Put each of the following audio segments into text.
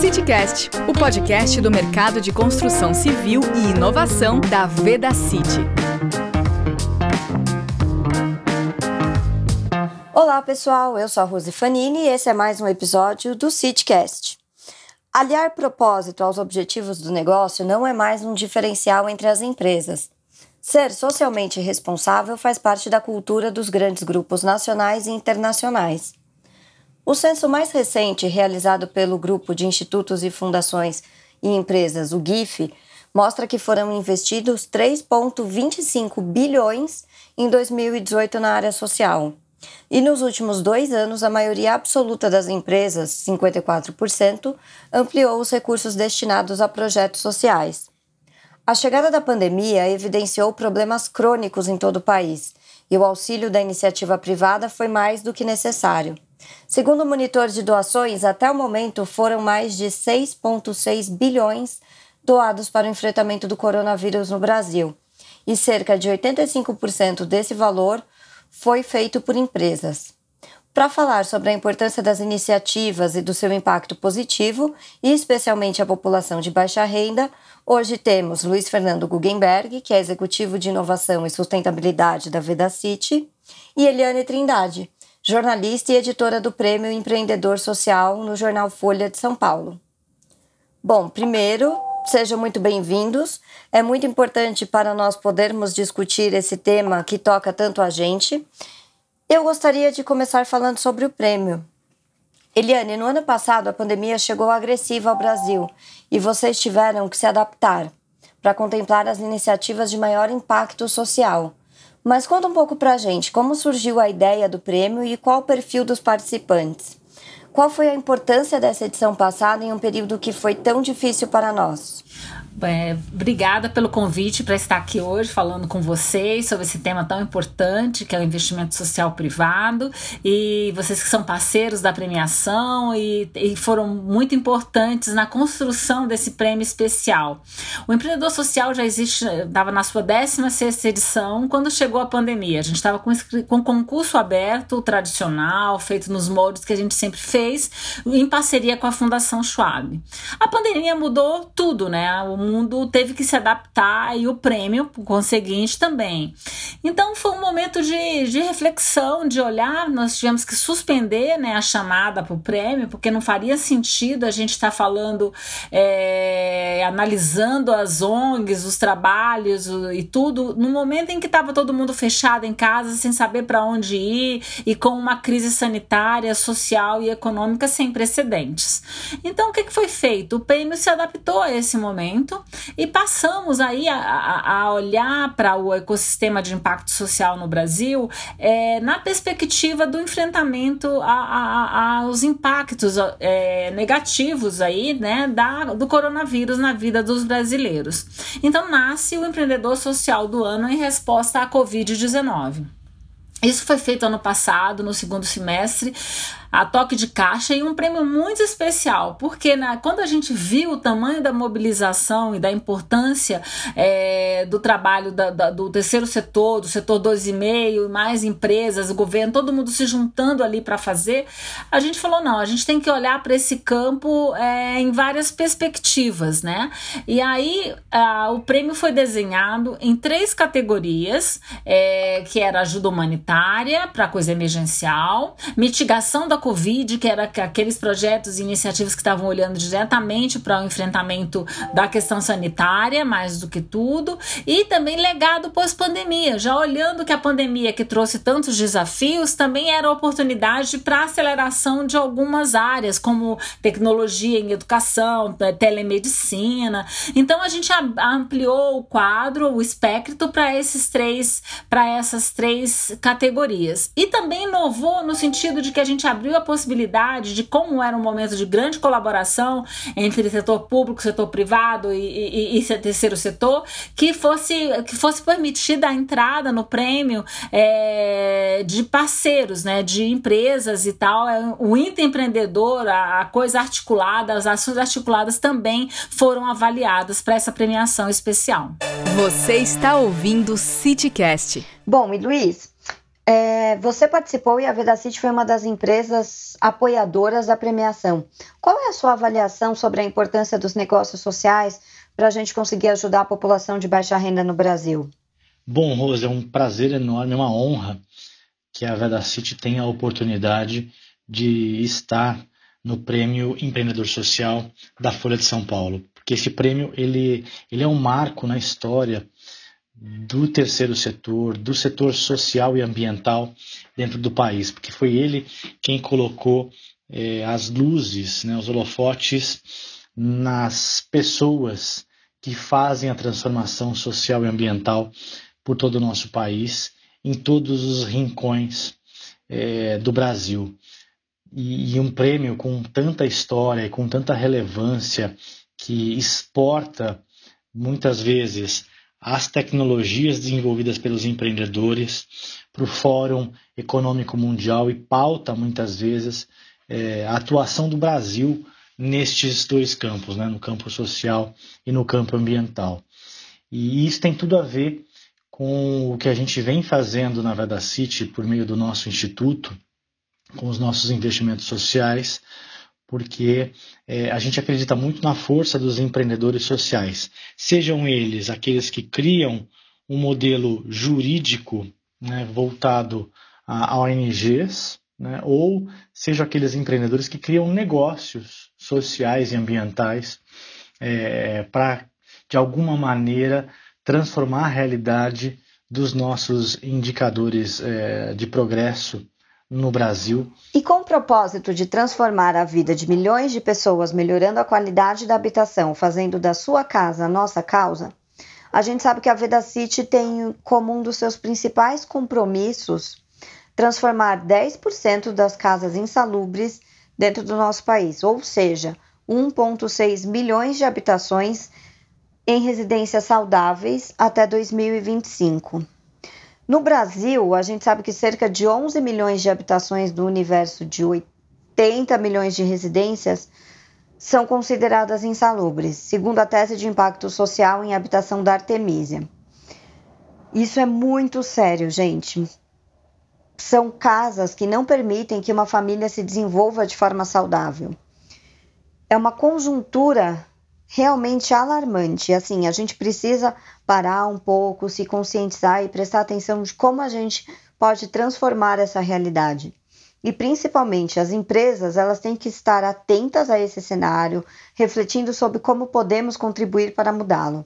CityCast, o podcast do mercado de construção civil e inovação da Veda City. Olá, pessoal. Eu sou a Rose Fanini e esse é mais um episódio do CityCast. Aliar propósito aos objetivos do negócio não é mais um diferencial entre as empresas. Ser socialmente responsável faz parte da cultura dos grandes grupos nacionais e internacionais. O censo mais recente, realizado pelo Grupo de Institutos e Fundações e Empresas, o GIF, mostra que foram investidos 3,25 bilhões em 2018 na área social. E nos últimos dois anos, a maioria absoluta das empresas, 54%, ampliou os recursos destinados a projetos sociais. A chegada da pandemia evidenciou problemas crônicos em todo o país e o auxílio da iniciativa privada foi mais do que necessário. Segundo o monitor de doações, até o momento foram mais de 6,6 bilhões doados para o enfrentamento do coronavírus no Brasil, e cerca de 85% desse valor foi feito por empresas. Para falar sobre a importância das iniciativas e do seu impacto positivo, e especialmente a população de baixa renda, hoje temos Luiz Fernando Guggenberg, que é executivo de inovação e sustentabilidade da Vedacity, e Eliane Trindade, jornalista e editora do Prêmio Empreendedor Social no jornal Folha de São Paulo. Bom, primeiro, sejam muito bem-vindos. É muito importante para nós podermos discutir esse tema que toca tanto a gente. Eu gostaria de começar falando sobre o prêmio. Eliane, no ano passado a pandemia chegou agressiva ao Brasil e vocês tiveram que se adaptar para contemplar as iniciativas de maior impacto social. Mas conta um pouco para a gente como surgiu a ideia do prêmio e qual o perfil dos participantes. Qual foi a importância dessa edição passada em um período que foi tão difícil para nós? É, obrigada pelo convite para estar aqui hoje falando com vocês sobre esse tema tão importante que é o investimento social privado e vocês que são parceiros da premiação e, e foram muito importantes na construção desse prêmio especial. O empreendedor social já existe, estava na sua 16 edição quando chegou a pandemia. A gente estava com, com concurso aberto, tradicional, feito nos moldes que a gente sempre fez, em parceria com a Fundação Schwab. A pandemia mudou tudo, né? O mundo teve que se adaptar e o prêmio conseguinte também. Então foi um momento de, de reflexão, de olhar. Nós tivemos que suspender né, a chamada para o prêmio, porque não faria sentido a gente estar tá falando, é, analisando as ONGs, os trabalhos e tudo, no momento em que estava todo mundo fechado em casa, sem saber para onde ir e com uma crise sanitária, social e econômica sem precedentes. Então o que, que foi feito? O prêmio se adaptou a esse momento e passamos aí a, a, olhar para o ecossistema de impacto social no Brasil é, na perspectiva do enfrentamento a, aos impactos é, negativos aí, né, da, do coronavírus na vida dos brasileiros. Então nasce o empreendedor social do ano em resposta à Covid-19. Isso foi feito ano passado, no segundo semestre, a toque de caixa e um prêmio muito especial, porque né, quando a gente viu o tamanho da mobilização e da importância é, do trabalho da, da, do terceiro setor, do setor 2,5 e mais empresas, o governo, todo mundo se juntando ali para fazer, a gente falou: não, a gente tem que olhar para esse campo é, em várias perspectivas, né? E aí a, o prêmio foi desenhado em três categorias, é, que era ajuda humanitária para coisa emergencial, mitigação da Covid, que era aqueles projetos e iniciativas que estavam olhando diretamente para o enfrentamento da questão sanitária, mais do que tudo, e também legado pós-pandemia, já olhando que a pandemia que trouxe tantos desafios também era oportunidade para aceleração de algumas áreas, como tecnologia em educação, telemedicina. Então a gente ampliou o quadro, o espectro para esses três, para essas três categorias. E também inovou no sentido de que a gente abriu abriu a possibilidade de como era um momento de grande colaboração entre setor público, setor privado e, e, e terceiro setor, que fosse, que fosse permitida a entrada no prêmio é, de parceiros, né, de empresas e tal. É, o empreendedor, a, a coisa articulada, as ações articuladas também foram avaliadas para essa premiação especial. Você está ouvindo o CityCast. Bom, e Luiz, É, você participou e a Vedacity foi uma das empresas apoiadoras da premiação. Qual é a sua avaliação sobre a importância dos negócios sociais para a gente conseguir ajudar a população de baixa renda no Brasil? Bom, Rose, é um prazer enorme, é uma honra que a Vedacity tenha a oportunidade de estar no Prêmio Empreendedor Social da Folha de São Paulo, porque esse prêmio ele, ele é um marco na história do terceiro setor, do setor social e ambiental dentro do país, porque foi ele quem colocou eh, as luzes, né, os holofotes nas pessoas que fazem a transformação social e ambiental por todo o nosso país, em todos os rincões eh, do Brasil. E, e um prêmio com tanta história e com tanta relevância que exporta muitas vezes as tecnologias desenvolvidas pelos empreendedores para o Fórum Econômico Mundial e pauta muitas vezes é, a atuação do Brasil nestes dois campos, né, no campo social e no campo ambiental. E isso tem tudo a ver com o que a gente vem fazendo na Veda City por meio do nosso instituto, com os nossos investimentos sociais, porque é, a gente acredita muito na força dos empreendedores sociais, sejam eles aqueles que criam um modelo jurídico né, voltado a, a ONGs, né, ou sejam aqueles empreendedores que criam negócios sociais e ambientais é, para, de alguma maneira, transformar a realidade dos nossos indicadores é, de progresso no Brasil. E com o propósito de transformar a vida de milhões de pessoas, melhorando a qualidade da habitação, fazendo da sua casa a nossa causa, a gente sabe que a Veda City tem como um dos seus principais compromissos transformar 10% das casas insalubres dentro do nosso país, ou seja, 1,6 milhões de habitações em residências saudáveis até 2025. No Brasil, a gente sabe que cerca de 11 milhões de habitações do universo de 80 milhões de residências são consideradas insalubres, segundo a tese de impacto social em habitação da Artemisia. Isso é muito sério, gente. São casas que não permitem que uma família se desenvolva de forma saudável. É uma conjuntura realmente alarmante. Assim, a gente precisa parar um pouco, se conscientizar e prestar atenção de como a gente pode transformar essa realidade. E principalmente as empresas, elas têm que estar atentas a esse cenário, refletindo sobre como podemos contribuir para mudá-lo.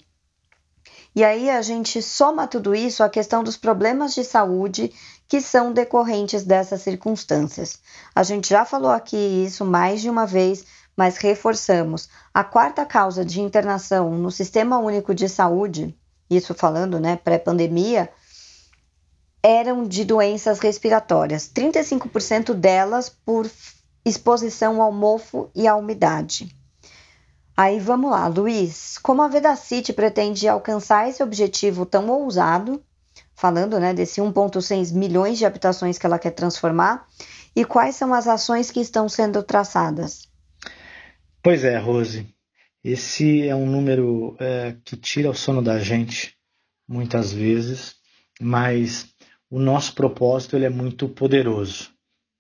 E aí a gente soma tudo isso à questão dos problemas de saúde que são decorrentes dessas circunstâncias. A gente já falou aqui isso mais de uma vez, mas reforçamos. A quarta causa de internação no Sistema Único de Saúde, isso falando, né, pré-pandemia, eram de doenças respiratórias, 35% delas por exposição ao mofo e à umidade. Aí vamos lá, Luiz, como a Vedacity pretende alcançar esse objetivo tão ousado, falando né, desse 1,6 milhões de habitações que ela quer transformar, e quais são as ações que estão sendo traçadas? Pois é, Rose. Esse é um número é, que tira o sono da gente muitas vezes, mas o nosso propósito ele é muito poderoso.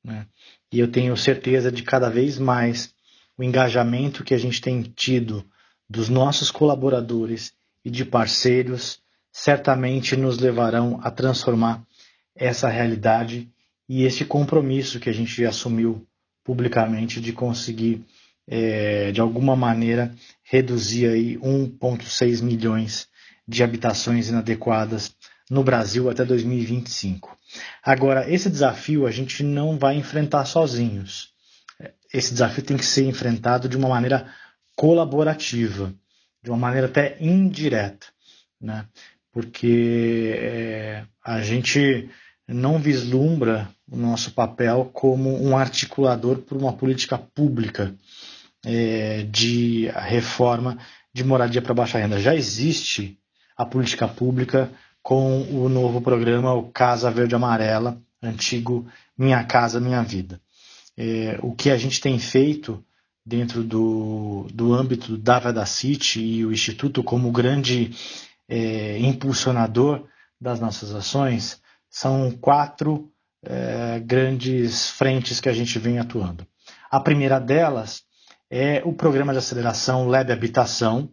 Né? E eu tenho certeza de cada vez mais o engajamento que a gente tem tido dos nossos colaboradores e de parceiros certamente nos levarão a transformar essa realidade e esse compromisso que a gente assumiu publicamente de conseguir é, de alguma maneira, reduzir aí 1,6 milhões de habitações inadequadas no Brasil até 2025. Agora, esse desafio a gente não vai enfrentar sozinhos. Esse desafio tem que ser enfrentado de uma maneira colaborativa, de uma maneira até indireta, né? porque é, a gente não vislumbra o nosso papel como um articulador por uma política pública é, de reforma de moradia para baixa renda. Já existe a política pública com o novo programa, o Casa Verde Amarela, antigo Minha Casa Minha Vida. É, o que a gente tem feito dentro do, do âmbito da Veda City e o Instituto como grande é, impulsionador das nossas ações são quatro é, grandes frentes que a gente vem atuando. A primeira delas é o programa de aceleração Lab Habitação.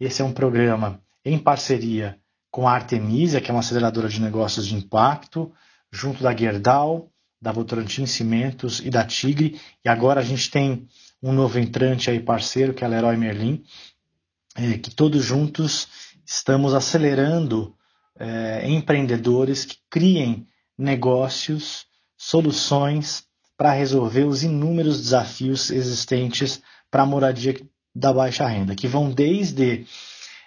Esse é um programa em parceria com a Artemisia, que é uma aceleradora de negócios de impacto, junto da Gerdau, da Votorantim Cimentos e da Tigre. E agora a gente tem um novo entrante aí parceiro, que é a Leroy Merlin, é, que todos juntos estamos acelerando é, empreendedores que criem negócios, soluções para resolver os inúmeros desafios existentes para a moradia da baixa renda, que vão desde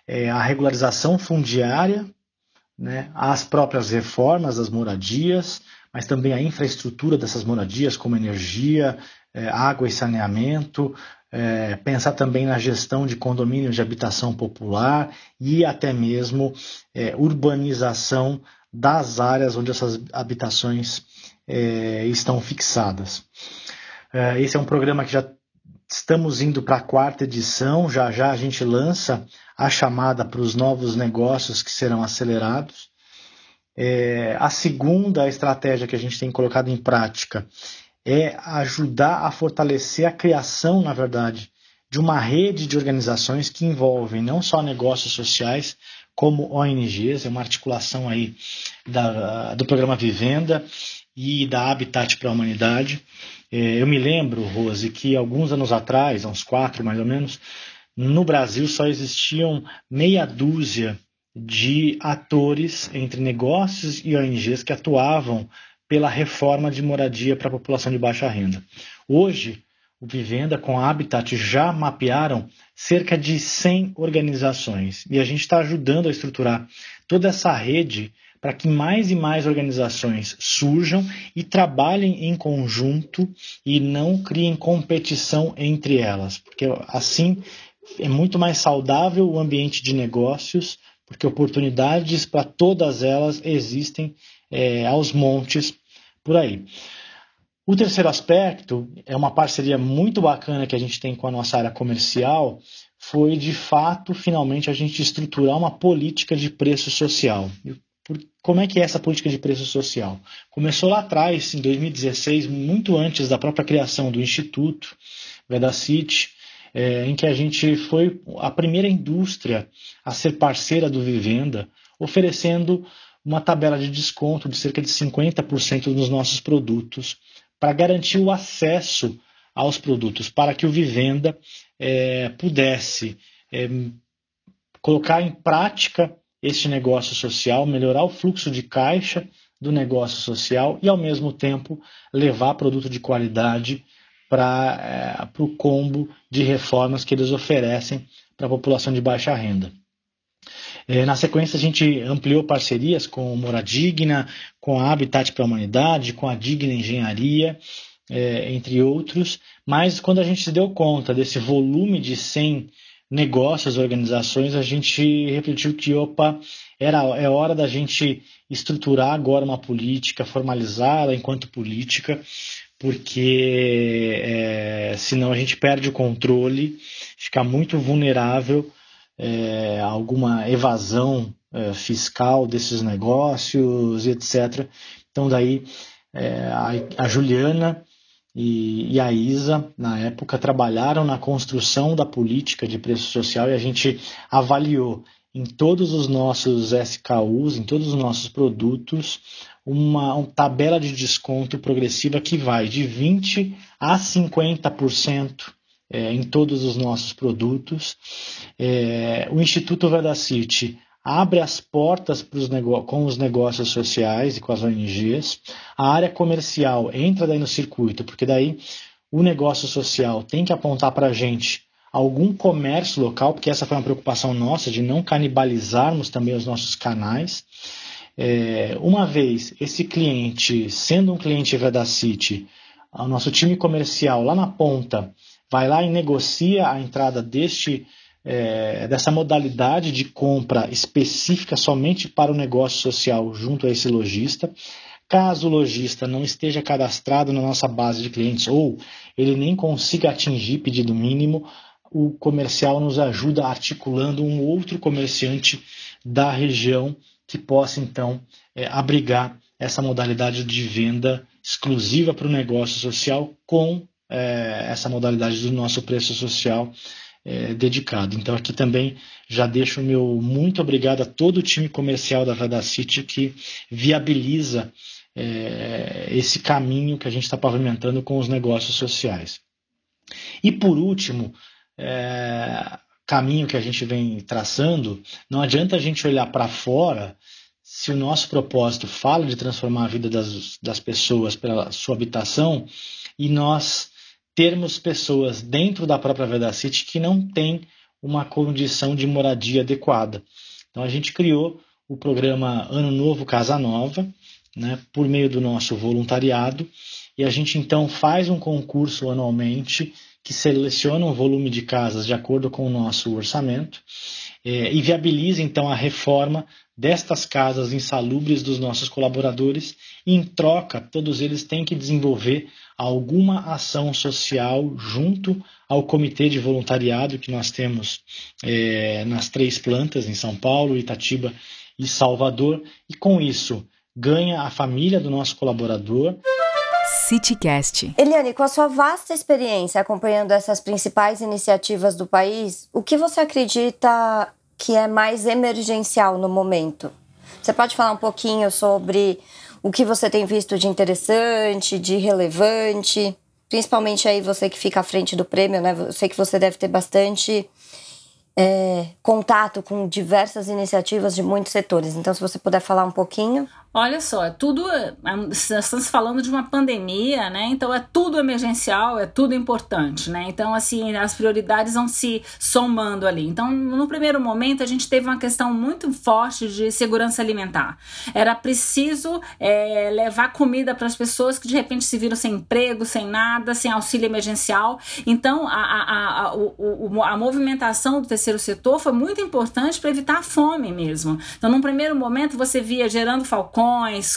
é, a regularização fundiária, né, as próprias reformas das moradias, mas também a infraestrutura dessas moradias, como energia, é, água e saneamento, é, pensar também na gestão de condomínios de habitação popular e até mesmo é, urbanização das áreas onde essas habitações é, estão fixadas. É, esse é um programa que já estamos indo para a quarta edição, já já a gente lança a chamada para os novos negócios que serão acelerados. É, a segunda estratégia que a gente tem colocado em prática é ajudar a fortalecer a criação, na verdade, de uma rede de organizações que envolvem não só negócios sociais, como ONGs, é uma articulação aí da, do programa Vivenda e da Habitat para a Humanidade. É, eu me lembro, Rose, que alguns anos atrás, uns quatro mais ou menos, no Brasil só existiam meia dúzia de atores entre negócios e ONGs que atuavam pela reforma de moradia para a população de baixa renda. Hoje, o Vivenda com a Habitat já mapearam cerca de 100 organizações e a gente está ajudando a estruturar toda essa rede para que mais e mais organizações surjam e trabalhem em conjunto e não criem competição entre elas, porque assim é muito mais saudável o ambiente de negócios, porque oportunidades para todas elas existem é, aos montes por aí. O terceiro aspecto é uma parceria muito bacana que a gente tem com a nossa área comercial, foi de fato, finalmente, a gente estruturar uma política de preço social. Como é que é essa política de preço social? Começou lá atrás, em 2016, muito antes da própria criação do Instituto, Vedacity, é, em que a gente foi a primeira indústria a ser parceira do Vivenda, oferecendo uma tabela de desconto de cerca de 50% nos nossos produtos, para garantir o acesso aos produtos, para que o Vivenda é, pudesse é, colocar em prática este negócio social, melhorar o fluxo de caixa do negócio social e, ao mesmo tempo, levar produto de qualidade para é, o combo de reformas que eles oferecem para a população de baixa renda. É, na sequência, a gente ampliou parcerias com Moradigna, com a Habitat para a Humanidade, com a Digna Engenharia, é, entre outros. Mas quando a gente se deu conta desse volume de 100 negócios, organizações, a gente refletiu que, opa, era, é hora da gente estruturar agora uma política, formalizá-la enquanto política, porque é, senão a gente perde o controle, fica muito vulnerável é, alguma evasão é, fiscal desses negócios, etc. Então, daí é, a, a, Juliana e, e, a Isa, na época, trabalharam na construção da política de preço social e a gente avaliou em todos os nossos SKUs, em todos os nossos produtos, uma, uma tabela de desconto progressiva que vai de 20% a 50% é, em todos os nossos produtos. É, o Instituto Vedacity abre as portas com os negócios sociais e com as ONGs. A área comercial entra daí no circuito, porque daí o negócio social tem que apontar para a gente algum comércio local, porque essa foi uma preocupação nossa de não canibalizarmos também os nossos canais. É, uma vez esse cliente, sendo um cliente Vedacity, o nosso time comercial lá na ponta vai lá e negocia a entrada deste é, dessa modalidade de compra específica somente para o negócio social junto a esse lojista. Caso o lojista não esteja cadastrado na nossa base de clientes ou ele nem consiga atingir pedido mínimo, o comercial nos ajuda articulando um outro comerciante da região que possa então é, abrigar essa modalidade de venda exclusiva para o negócio social com é, essa modalidade do nosso preço social é, dedicado. Então aqui também já deixo o meu muito obrigado a todo o time comercial da Vedacity que viabiliza é, esse caminho que a gente está pavimentando com os negócios sociais. E por último, é, caminho que a gente vem traçando, não adianta a gente olhar para fora se o nosso propósito fala de transformar a vida das, das pessoas pela sua habitação e nós termos pessoas dentro da própria Vedacity que não têm uma condição de moradia adequada. Então a gente criou o programa Ano Novo Casa Nova, né, por meio do nosso voluntariado, e a gente então faz um concurso anualmente que seleciona um volume de casas de acordo com o nosso orçamento é, e viabiliza então a reforma destas casas insalubres dos nossos colaboradores. E, em troca, todos eles têm que desenvolver alguma ação social junto ao comitê de voluntariado que nós temos é, nas três plantas, em São Paulo, Itatiba e Salvador. E com isso, ganha a família do nosso colaborador. CityCast. Eliane, com a sua vasta experiência acompanhando essas principais iniciativas do país, o que você acredita que é mais emergencial no momento? Você pode falar um pouquinho sobre o que você tem visto de interessante, de relevante? Principalmente aí você que fica à frente do prêmio, né? Eu sei que você deve ter bastante é, contato com diversas iniciativas de muitos setores. Então, se você puder falar um pouquinho. Olha só, é tudo. É, estamos falando de uma pandemia, né? Então é tudo emergencial, é tudo importante, né? Então, assim, as prioridades vão se somando ali. Então, no primeiro momento, a gente teve uma questão muito forte de segurança alimentar. Era preciso é, levar comida para as pessoas que de repente se viram sem emprego, sem nada, sem auxílio emergencial. Então, a, a, a, o, a movimentação do terceiro setor foi muito importante para evitar a fome mesmo. Então, num primeiro momento, você via gerando falcão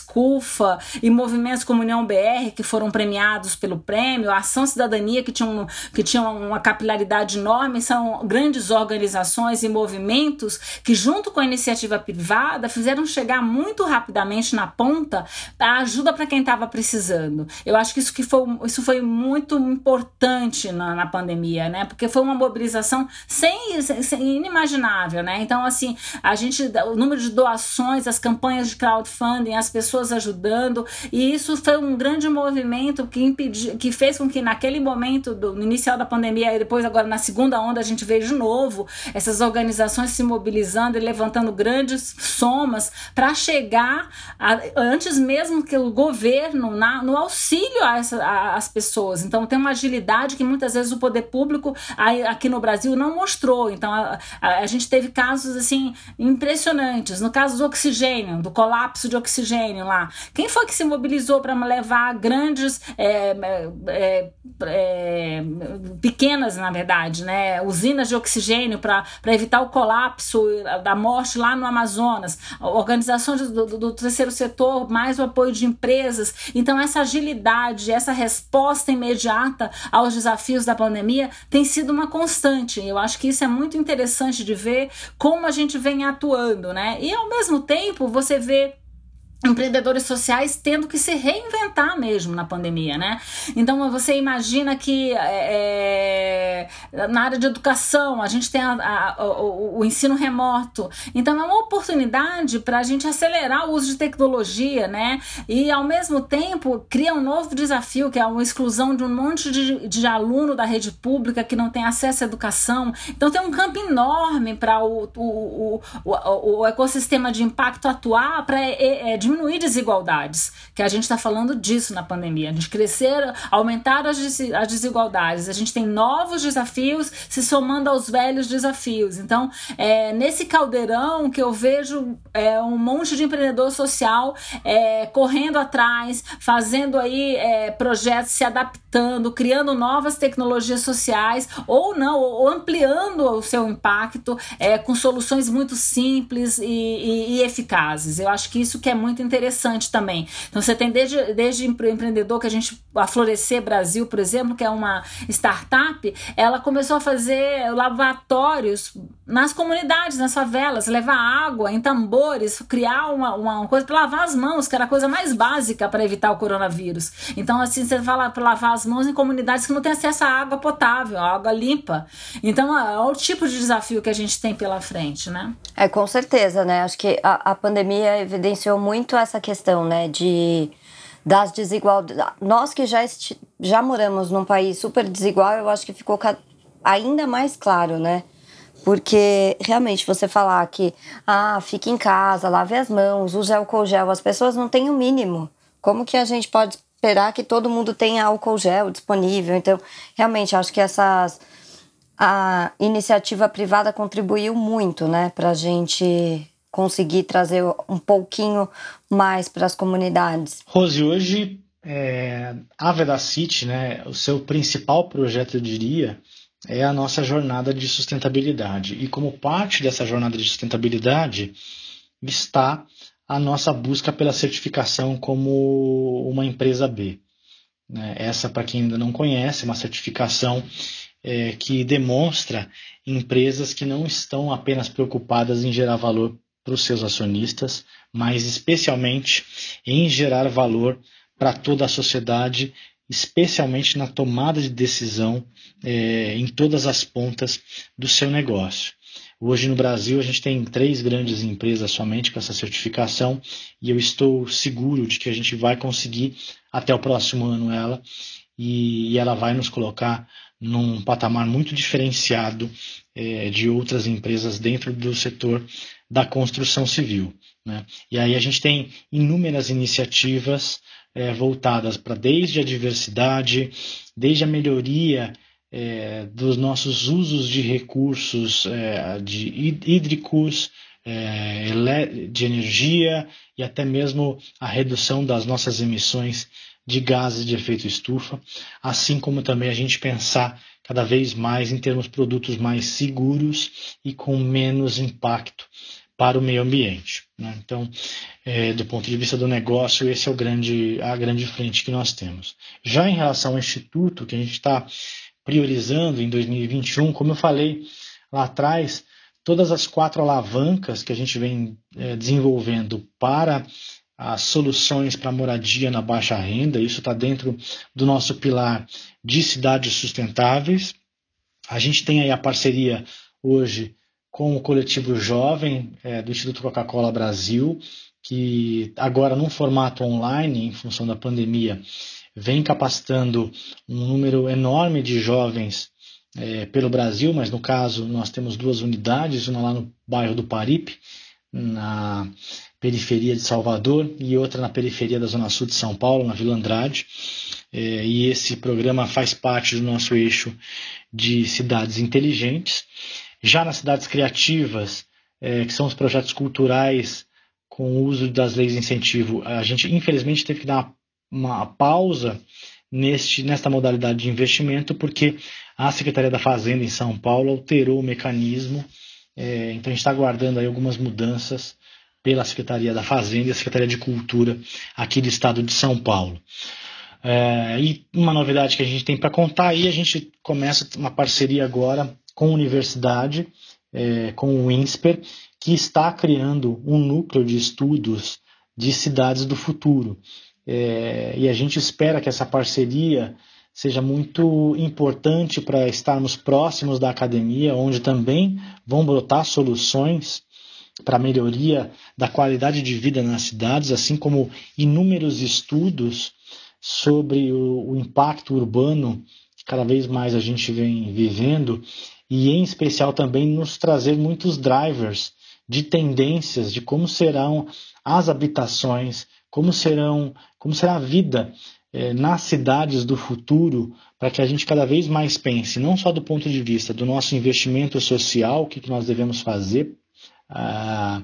CUFA e movimentos como União BR, que foram premiados pelo prêmio, a Ação Cidadania, que tinha, um, que tinha uma capilaridade enorme, são grandes organizações e movimentos que, junto com a iniciativa privada, fizeram chegar muito rapidamente na ponta a ajuda para quem estava precisando. Eu acho que isso, que foi, isso foi muito importante na, na pandemia, né? Porque foi uma mobilização sem, sem, sem inimaginável, né? Então, assim, a gente, o número de doações, as campanhas de crowdfunding, crowdfunding, as pessoas ajudando, e isso foi um grande movimento que impediu, que fez com que naquele momento do no inicial da pandemia e depois agora na segunda onda a gente veja de novo essas organizações se mobilizando e levantando grandes somas para chegar a, antes mesmo que o governo na, no auxílio às pessoas. Então tem uma agilidade que muitas vezes o poder público aqui no Brasil não mostrou. Então a, a, a gente teve casos assim impressionantes. No caso do oxigênio, do colapso de oxigênio lá. Quem foi que se mobilizou para levar grandes, é, é, é, pequenas, na verdade, né, usinas de oxigênio para evitar o colapso da morte lá no Amazonas? Organizações do, do, do terceiro setor, mais o apoio de empresas. Então, essa agilidade, essa resposta imediata aos desafios da pandemia tem sido uma constante. Eu acho que isso é muito interessante de ver como a gente vem atuando, né? E ao mesmo tempo você vê empreendedores sociais tendo que se reinventar mesmo na pandemia, né? Então você imagina que é, é na área de educação a gente tem a, a, o, o, ensino remoto, então é uma oportunidade para a gente acelerar o uso de tecnologia, né? E ao mesmo tempo cria um novo desafio que é a exclusão de um monte de, de aluno da rede pública que não tem acesso à educação. Então tem um campo enorme para o, o, o, o, ecossistema de impacto atuar para é, é, diminuir desigualdades, que a gente está falando disso na pandemia. A gente crescer, aumentar as, as desigualdades. A gente tem novos desafios se somando aos velhos desafios. Então, é nesse caldeirão que eu vejo é, um monte de empreendedor social é, correndo atrás, fazendo aí é, projetos, se adaptando, criando novas tecnologias sociais, ou não, ou ampliando o seu impacto é, com soluções muito simples e, e, e eficazes. Eu acho que isso que é muito muito interessante também. Então você tem desde, desde empreendedor que a gente, a Florescer Brasil, por exemplo, que é uma startup, ela começou a fazer lavatórios nas comunidades, nas favelas, levar água em tambores, criar uma, uma coisa para lavar as mãos, que era a coisa mais básica para evitar o coronavírus. Então, assim, você fala para lavar as mãos em comunidades que não têm acesso à água potável, à água limpa. Então, é, é o tipo de desafio que a gente tem pela frente, né? É, com certeza, né? Acho que a, a pandemia evidenciou muito essa questão, né, de das desigualdades. Nós que já, já moramos num país super desigual, eu acho que ficou ainda mais claro, né? Porque realmente você falar que ah, fique em casa, lave as mãos, use álcool gel, as pessoas não têm o mínimo. Como que a gente pode esperar que todo mundo tenha álcool gel disponível? Então, realmente acho que essas a iniciativa privada contribuiu muito, né, para a gente conseguir trazer um pouquinho mais para as comunidades. Rose, hoje é, a Vedacity, né, o seu principal projeto, eu diria, é a nossa jornada de sustentabilidade. E como parte dessa jornada de sustentabilidade está a nossa busca pela certificação como uma empresa B. Né? Essa, para quem ainda não conhece, é uma certificação é, que demonstra empresas que não estão apenas preocupadas em gerar valor para os seus acionistas, mas especialmente em gerar valor para toda a sociedade especialmente na tomada de decisão é, em todas as pontas do seu negócio. Hoje no Brasil a gente tem três grandes empresas somente com essa certificação e eu estou seguro de que a gente vai conseguir até o próximo ano ela e, ela vai nos colocar num patamar muito diferenciado é, de outras empresas dentro do setor da construção civil. Né? E aí a gente tem inúmeras iniciativas é, voltadas para desde a diversidade, desde a melhoria é, dos nossos usos de recursos é, de hídricos, é, de energia e até mesmo a redução das nossas emissões de gases de efeito estufa, assim como também a gente pensar cada vez mais em termos produtos mais seguros e com menos impacto para o meio ambiente. Né? Então, é, do ponto de vista do negócio, esse é o grande, a grande frente que nós temos. Já em relação ao instituto, que a gente está priorizando em 2021, como eu falei lá atrás, todas as quatro alavancas que a gente vem é, desenvolvendo para as soluções para moradia na baixa renda, isso está dentro do nosso pilar de cidades sustentáveis. A gente tem aí a parceria hoje com o coletivo jovem é, do Instituto Coca-Cola Brasil, que agora num formato online, em função da pandemia, vem capacitando um número enorme de jovens é, pelo Brasil, mas no caso nós temos duas unidades, uma lá no bairro do Paripe, na periferia de Salvador, e outra na periferia da Zona Sul de São Paulo, na Vila Andrade. É, e esse programa faz parte do nosso eixo de cidades inteligentes. Já nas cidades criativas, é, que são os projetos culturais com o uso das leis de incentivo, a gente infelizmente teve que dar uma, uma pausa neste, nesta modalidade de investimento, porque a Secretaria da Fazenda em São Paulo alterou o mecanismo. É, então a gente está aguardando aí algumas mudanças pela Secretaria da Fazenda e a Secretaria de Cultura aqui do estado de São Paulo. É, e uma novidade que a gente tem para contar aí, a gente começa uma parceria agora com a universidade, é, com o INSPER, que está criando um núcleo de estudos de cidades do futuro. É, e a gente espera que essa parceria seja muito importante para estarmos próximos da academia, onde também vão brotar soluções para a melhoria da qualidade de vida nas cidades, assim como inúmeros estudos sobre o, o impacto urbano que cada vez mais a gente vem vivendo e em especial também nos trazer muitos drivers de tendências de como serão as habitações, como serão, como será a vida eh, nas cidades do futuro, para que a gente cada vez mais pense, não só do ponto de vista do nosso investimento social, o que, que nós devemos fazer ah,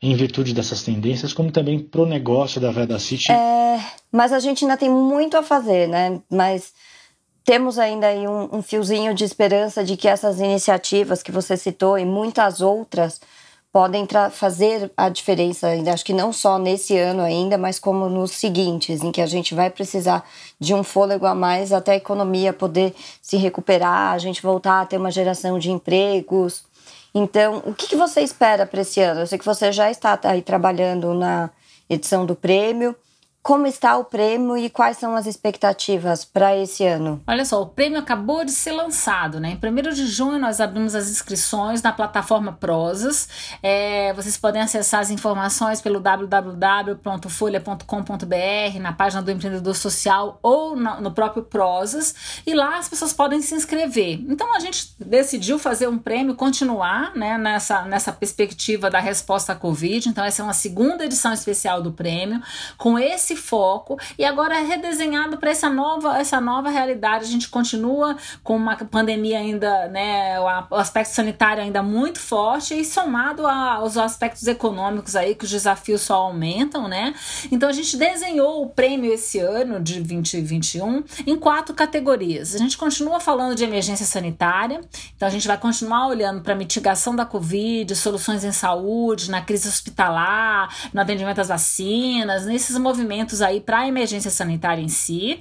em virtude dessas tendências, como também para o negócio da Veda City. É, mas a gente ainda tem muito a fazer, né? Mas temos ainda aí um, um fiozinho de esperança de que essas iniciativas que você citou e muitas outras podem fazer a diferença, ainda acho que não só nesse ano ainda, mas como nos seguintes, em que a gente vai precisar de um fôlego a mais até a economia poder se recuperar, a gente voltar a ter uma geração de empregos. Então, o que, que você espera para esse ano? Eu sei que você já está aí trabalhando na edição do prêmio como está o prêmio e quais são as expectativas para esse ano? Olha só, o prêmio acabou de ser lançado, né? Em 1 de junho nós abrimos as inscrições na plataforma Prosas. É, vocês podem acessar as informações pelo www.folha.com.br, na página do Empreendedor Social ou no, no próprio Prosas. E lá as pessoas podem se inscrever. Então a gente decidiu fazer um prêmio, continuar né, nessa, nessa perspectiva da resposta à Covid. Então essa é uma segunda edição especial do prêmio, com esse foco e agora é redesenhado para essa nova, essa nova realidade. A gente continua com uma pandemia ainda, né, o aspecto sanitário ainda muito forte e somado aos aspectos econômicos aí que os desafios só aumentam, né? Então a gente desenhou o prêmio esse ano de 2021 em quatro categorias. A gente continua falando de emergência sanitária, então a gente vai continuar olhando para mitigação da Covid, soluções em saúde, na crise hospitalar, no atendimento às vacinas, nesses movimentos aí para a emergência sanitária em si.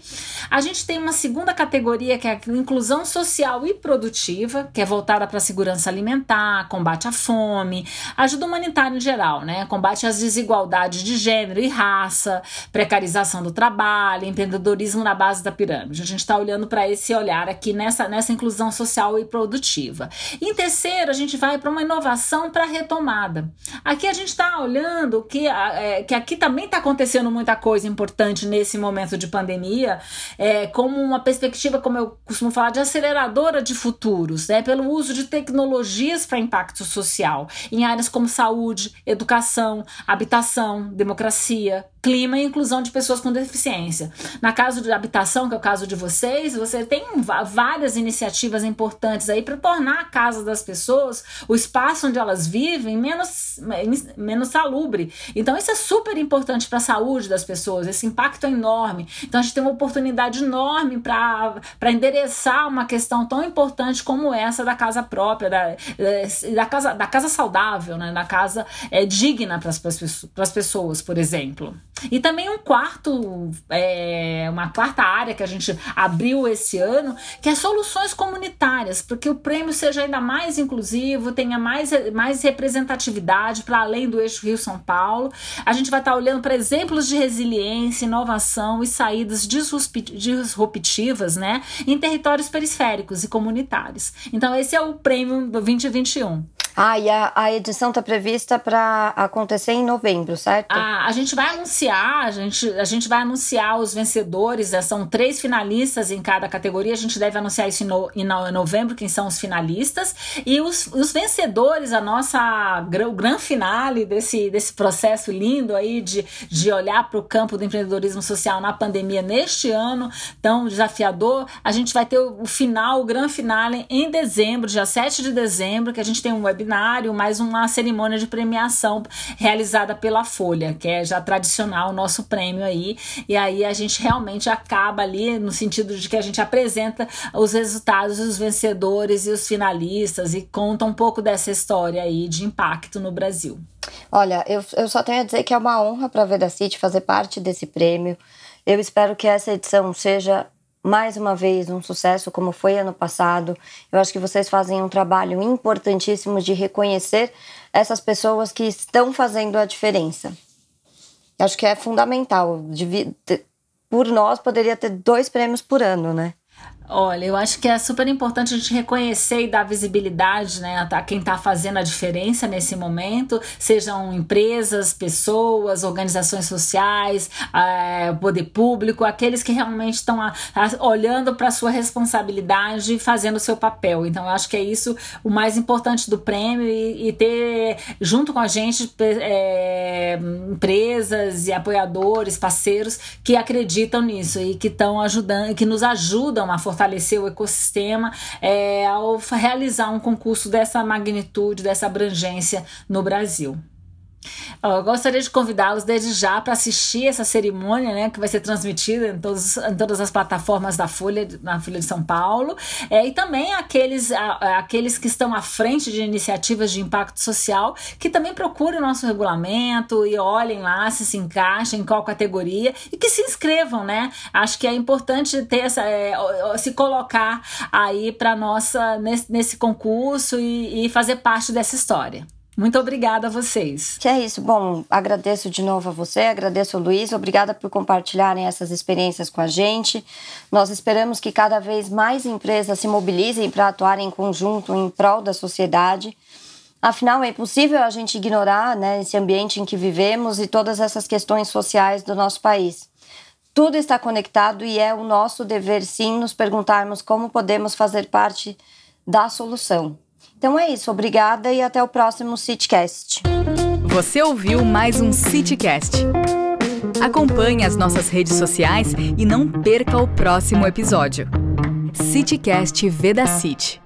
A gente tem uma segunda categoria que é a inclusão social e produtiva, que é voltada para a segurança alimentar, combate à fome, ajuda humanitária em geral, né? Combate às desigualdades de gênero e raça, precarização do trabalho, empreendedorismo na base da pirâmide. A gente está olhando para esse olhar aqui nessa, nessa inclusão social e produtiva. em terceiro, a gente vai para uma inovação para retomada. Aqui a gente está olhando que, é, que aqui também está acontecendo muita coisa coisa importante nesse momento de pandemia, é, como uma perspectiva, como eu costumo falar, de aceleradora de futuros, né, pelo uso de tecnologias para impacto social em áreas como saúde, educação, habitação, democracia, clima e inclusão de pessoas com deficiência. Na caso de habitação, que é o caso de vocês, você tem várias iniciativas importantes aí para tornar a casa das pessoas, o espaço onde elas vivem, menos, menos salubre. Então, isso é super importante para a saúde das pessoas, esse impacto é enorme. Então, a gente tem uma oportunidade enorme para endereçar uma questão tão importante como essa da casa própria, da, da, casa, da casa saudável, né? da casa é, digna para as pessoas, por exemplo. E também um quarto, é, uma quarta área que a gente abriu esse ano, que é soluções comunitárias, porque o prêmio seja ainda mais inclusivo, tenha mais, mais representatividade para além do eixo Rio-São Paulo. A gente vai estar tá olhando para exemplos de resiliência, inovação e saídas disruptivas né, em territórios periféricos e comunitários. Então, esse é o prêmio 2021. Ah, e a, a edição está prevista para acontecer em novembro, certo? Ah, a gente vai anunciar, a gente, a gente vai anunciar os vencedores, né? são três finalistas em cada categoria, a gente deve anunciar isso em, no, em novembro, quem são os finalistas, e os, os vencedores, a nossa, o grande finale desse, desse processo lindo aí de, de olhar para o campo do empreendedorismo social na pandemia neste ano tão desafiador, a gente vai ter o, o final, o grande finale em dezembro, dia 7 de dezembro, que a gente tem um webinar mais uma cerimônia de premiação realizada pela Folha, que é já tradicional o nosso prêmio aí. E aí a gente realmente acaba ali no sentido de que a gente apresenta os resultados, os vencedores e os finalistas e conta um pouco dessa história aí de impacto no Brasil. Olha, eu, eu só tenho a dizer que é uma honra para a Vedacity fazer parte desse prêmio. Eu espero que essa edição seja mais uma vez um sucesso como foi ano passado. Eu acho que vocês fazem um trabalho importantíssimo de reconhecer essas pessoas que estão fazendo a diferença. Eu acho que é fundamental. Por nós, poderia ter dois prêmios por ano, né? Olha, eu acho que é super importante a gente reconhecer e dar visibilidade né, a quem está fazendo a diferença nesse momento, sejam empresas, pessoas, organizações sociais, é, poder público, aqueles que realmente estão olhando para a sua responsabilidade e fazendo o seu papel. Então, eu acho que é isso o mais importante do prêmio e, e ter junto com a gente é, empresas e apoiadores, parceiros que acreditam nisso e que estão ajudando, que nos ajudam a fortalecer fortalecer o ecossistema é, ao realizar um concurso dessa magnitude, dessa abrangência no Brasil. Eu gostaria de convidá-los desde já para assistir essa cerimônia, né, que vai ser transmitida em, todos, em todas as plataformas da Folha, na Folha de São Paulo, é, e também aqueles, a, aqueles que estão à frente de iniciativas de impacto social, que também procurem o nosso regulamento e olhem lá se se encaixa em qual categoria e que se inscrevam, né? Acho que é importante ter essa, é, se colocar aí para nossa nesse, nesse concurso e, e fazer parte dessa história. Muito obrigada a vocês. Que é isso. Bom, agradeço de novo a você, agradeço o Luiz, obrigada por compartilharem essas experiências com a gente. Nós esperamos que cada vez mais empresas se mobilizem para atuar em conjunto em prol da sociedade. Afinal, é impossível a gente ignorar né, esse ambiente em que vivemos e todas essas questões sociais do nosso país. Tudo está conectado e é o nosso dever, sim, nos perguntarmos como podemos fazer parte da solução. Então é isso, obrigada e até o próximo CityCast. Você ouviu mais um CityCast. Acompanhe as nossas redes sociais e não perca o próximo episódio. CityCast Veda City.